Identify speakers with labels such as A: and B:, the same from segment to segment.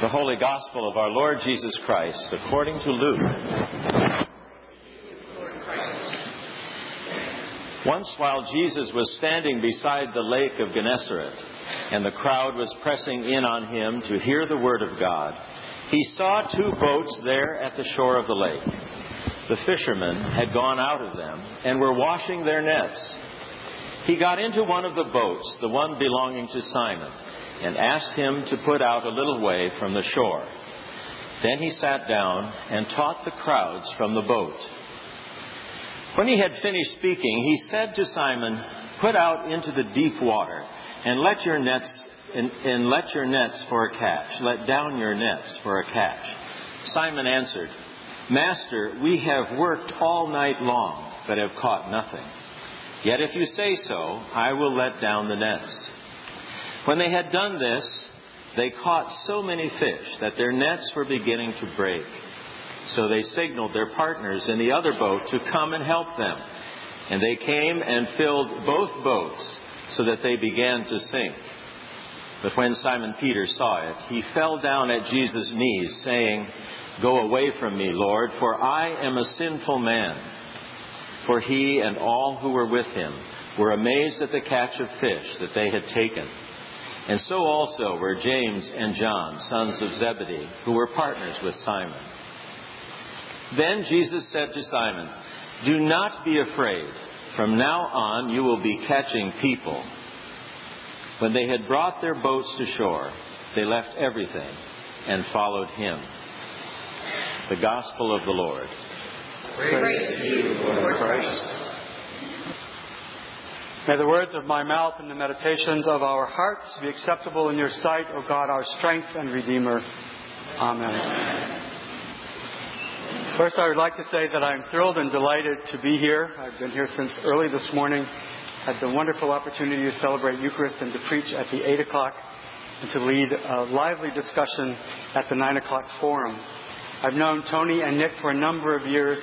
A: The Holy Gospel of our Lord Jesus Christ according to Luke. Once while Jesus was standing beside the lake of Gennesaret, and the crowd was pressing in on him to hear the word of God, he saw two boats there at the shore of the lake. The fishermen had gone out of them and were washing their nets. He got into one of the boats, the one belonging to Simon and asked him to put out a little way from the shore. Then he sat down and taught the crowds from the boat. When he had finished speaking, he said to Simon, Put out into the deep water and let your nets and, and let your nets for a catch. Let down your nets for a catch. Simon answered, Master, we have worked all night long, but have caught nothing. Yet if you say so, I will let down the nets. When they had done this, they caught so many fish that their nets were beginning to break. So they signaled their partners in the other boat to come and help them. And they came and filled both boats so that they began to sink. But when Simon Peter saw it, he fell down at Jesus' knees, saying, Go away from me, Lord, for I am a sinful man. For he and all who were with him were amazed at the catch of fish that they had taken. And so also were James and John, sons of Zebedee, who were partners with Simon. Then Jesus said to Simon, Do not be afraid. From now on you will be catching people. When they had brought their boats to shore, they left everything and followed him. The Gospel of the Lord.
B: Praise, to you, Lord Christ.
C: May the words of my mouth and the meditations of our hearts be acceptable in your sight, O God, our strength and Redeemer. Amen. First, I would like to say that I'm thrilled and delighted to be here. I've been here since early this morning. Had the wonderful opportunity to celebrate Eucharist and to preach at the 8 o'clock and to lead a lively discussion at the 9 o'clock forum. I've known Tony and Nick for a number of years,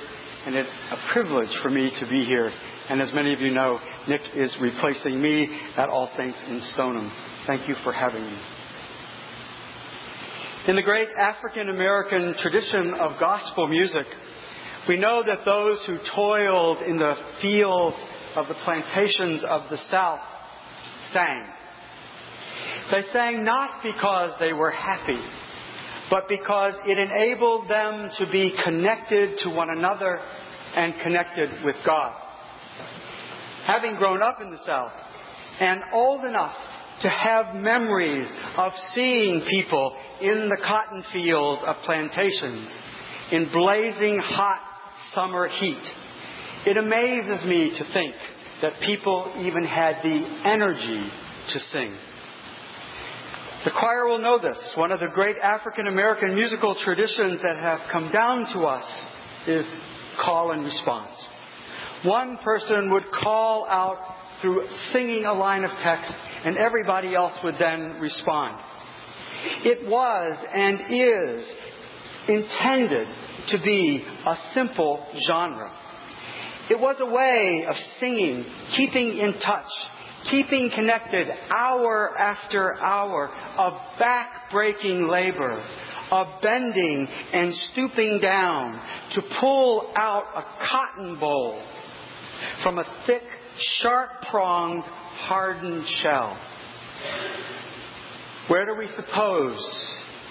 C: and it's a privilege for me to be here and as many of you know, Nick is replacing me at All Saints in Stoneham. Thank you for having me. In the great African American tradition of gospel music, we know that those who toiled in the fields of the plantations of the South sang. They sang not because they were happy, but because it enabled them to be connected to one another and connected with God having grown up in the South and old enough to have memories of seeing people in the cotton fields of plantations in blazing hot summer heat. It amazes me to think that people even had the energy to sing. The choir will know this. One of the great African American musical traditions that have come down to us is call and response. One person would call out through singing a line of text, and everybody else would then respond. It was and is intended to be a simple genre. It was a way of singing, keeping in touch, keeping connected hour after hour of back-breaking labor, of bending and stooping down to pull out a cotton boll from a thick, sharp pronged, hardened shell. Where do we suppose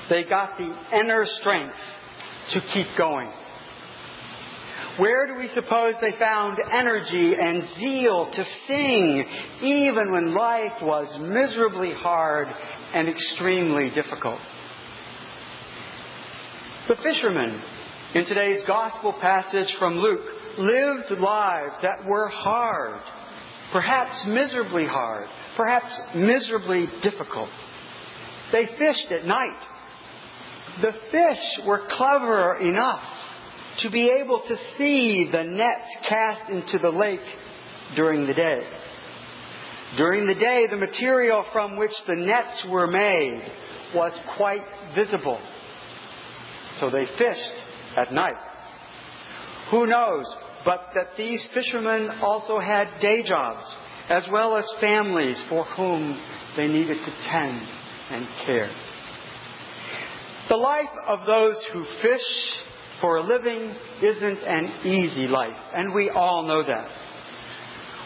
C: they got the inner strength to keep going? Where do we suppose they found energy and zeal to sing even when life was miserably hard and extremely difficult? The fishermen in today's gospel passage from Luke lived lives that were hard, perhaps miserably hard, perhaps miserably difficult. They fished at night. The fish were clever enough to be able to see the nets cast into the lake during the day. During the day, the material from which the nets were made was quite visible. So they fished at night. Who knows but that these fishermen also had day jobs as well as families for whom they needed to tend and care. The life of those who fish for a living isn't an easy life, and we all know that.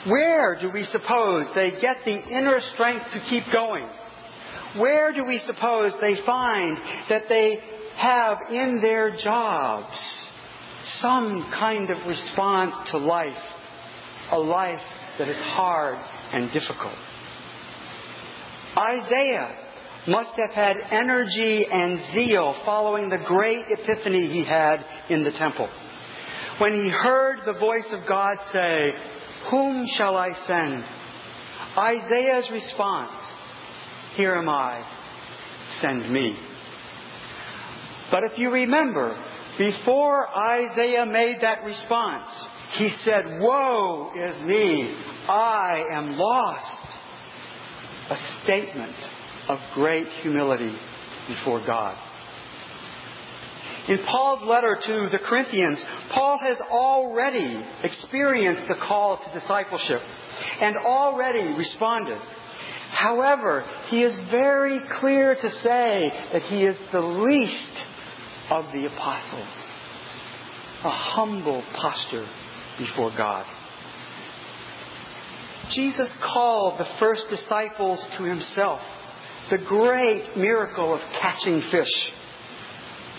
C: Where do we suppose they get the inner strength to keep going? Where do we suppose they find that they have in their jobs some kind of response to life, a life that is hard and difficult? Isaiah must have had energy and zeal following the great epiphany he had in the temple. When he heard the voice of God say, Whom shall I send? Isaiah's response, Here am I, send me. But if you remember, before Isaiah made that response, he said, Woe is me, I am lost. A statement of great humility before God. In Paul's letter to the Corinthians, Paul has already experienced the call to discipleship and already responded. However, he is very clear to say that he is the least of the apostles. A humble posture before God. Jesus called the first disciples to himself the great miracle of catching fish.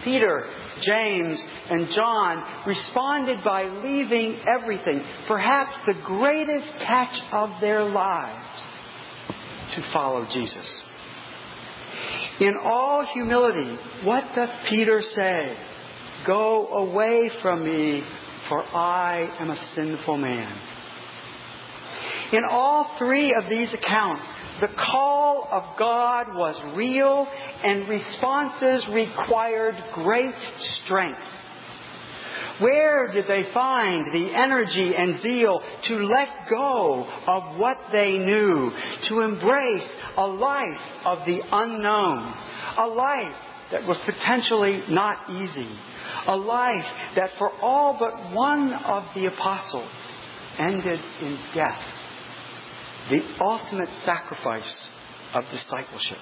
C: Peter, James, and John responded by leaving everything, perhaps the greatest catch of their lives, to follow Jesus. In all humility, what does Peter say? Go away from me, for I am a sinful man. In all three of these accounts, the call of God was real and responses required great strength. Where did they find the energy and zeal to let go of what they knew, to embrace a life of the unknown, a life that was potentially not easy, a life that for all but one of the apostles ended in death? The ultimate sacrifice of discipleship.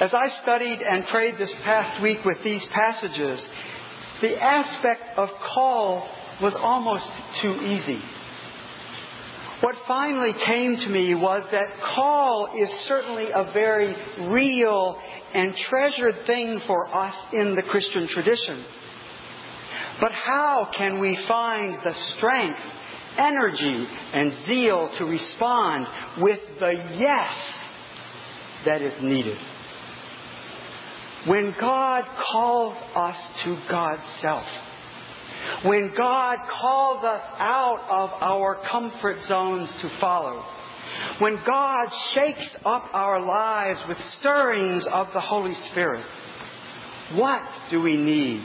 C: As I studied and prayed this past week with these passages, the aspect of call was almost too easy. What finally came to me was that call is certainly a very real and treasured thing for us in the Christian tradition. But how can we find the strength energy and zeal to respond with the yes that is needed. When God calls us to God's self, when God calls us out of our comfort zones to follow, when God shakes up our lives with stirrings of the Holy Spirit, what do we need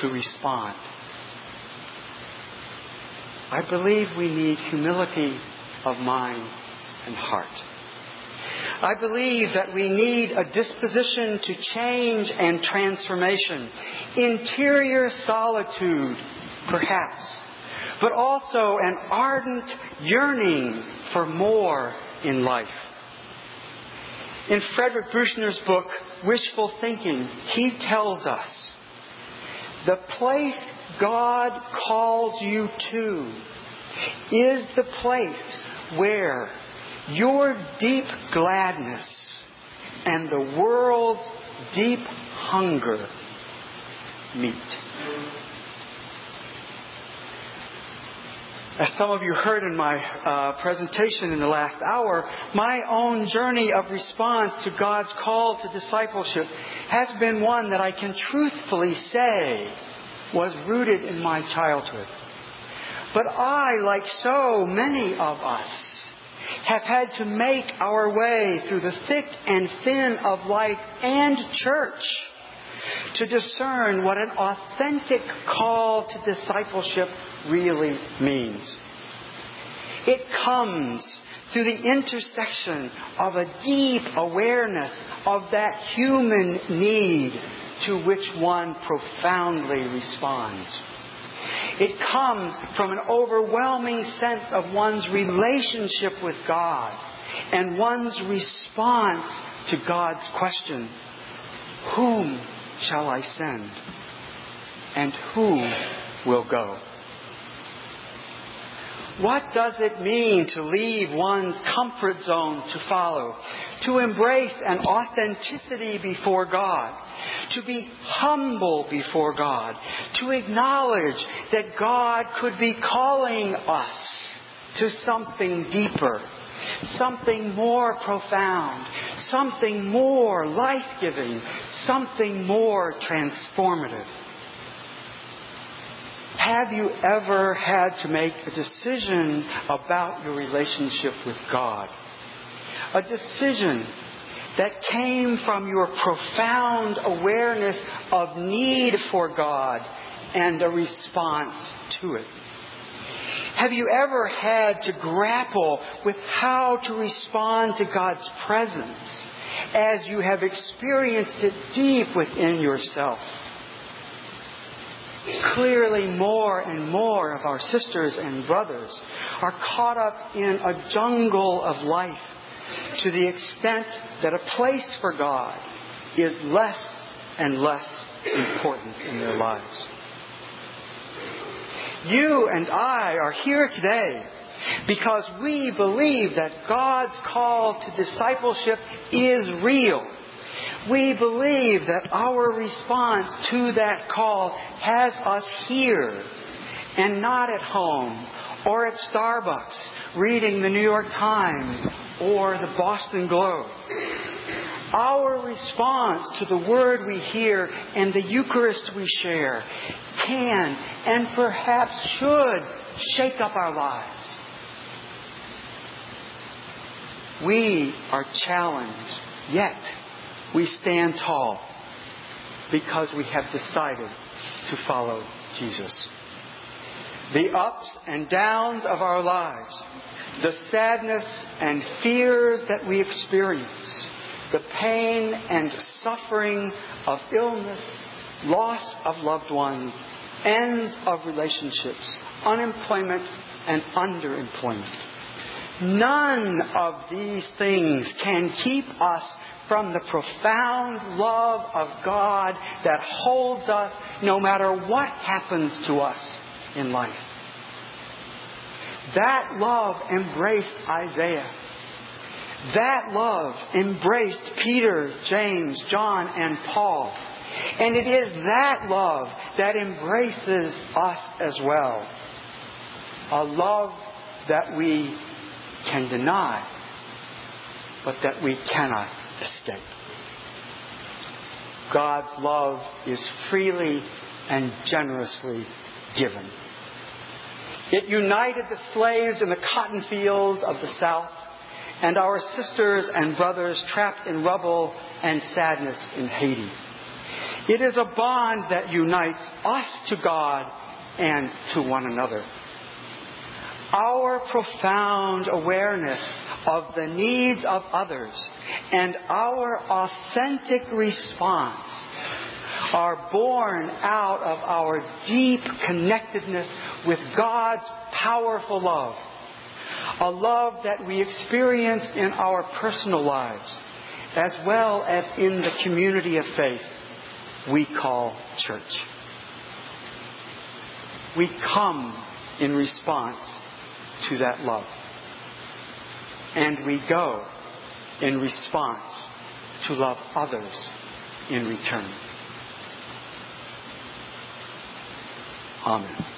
C: to respond? I believe we need humility of mind and heart. I believe that we need a disposition to change and transformation, interior solitude, perhaps, but also an ardent yearning for more in life. In Frederick Buechner's book, Wishful Thinking, he tells us the place God calls you to is the place where your deep gladness and the world's deep hunger meet. As some of you heard in my uh, presentation in the last hour, my own journey of response to God's call to discipleship has been one that I can truthfully say was rooted in my childhood. But I, like so many of us, have had to make our way through the thick and thin of life and church to discern what an authentic call to discipleship really means. It comes through the intersection of a deep awareness of that human need to which one profoundly responds. It comes from an overwhelming sense of one's relationship with God and one's response to God's question Whom shall I send? And who will go? What does it mean to leave one's comfort zone to follow? To embrace an authenticity before God? To be humble before God? To acknowledge that God could be calling us to something deeper, something more profound, something more life giving, something more transformative? Have you ever had to make a decision about your relationship with God? A decision that came from your profound awareness of need for God and a response to it. Have you ever had to grapple with how to respond to God's presence as you have experienced it deep within yourself? Clearly, more and more of our sisters and brothers are caught up in a jungle of life to the extent that a place for God is less and less important in their lives. You and I are here today because we believe that God's call to discipleship is real we believe that our response to that call has us here and not at home or at Starbucks reading the New York Times or the Boston Globe. Our response to the word we hear and the Eucharist we share can and perhaps should shake up our lives. We are challenged, yet we stand tall because we have decided to follow Jesus. The ups and downs of our lives, the sadness and fears that we experience, the pain and suffering of illness, loss of loved ones, ends of relationships, unemployment and underemployment. None of these things can keep us from the profound love of God that holds us no matter what happens to us in life. That love embraced Isaiah. That love embraced Peter, James, John, and Paul. And it is that love that embraces us as well. A love that we can deny, but that we cannot escape. God's love is freely and generously given. It united the slaves in the cotton fields of the South and our sisters and brothers trapped in rubble and sadness in Haiti. It is a bond that unites us to God and to one another. Our profound awareness of the needs of others and our authentic response are born out of our deep connectedness with God's powerful love. A love that we experience in our personal lives as well as in the community of faith we call church. We come in response to that love and we go in response to love others in return. Amen.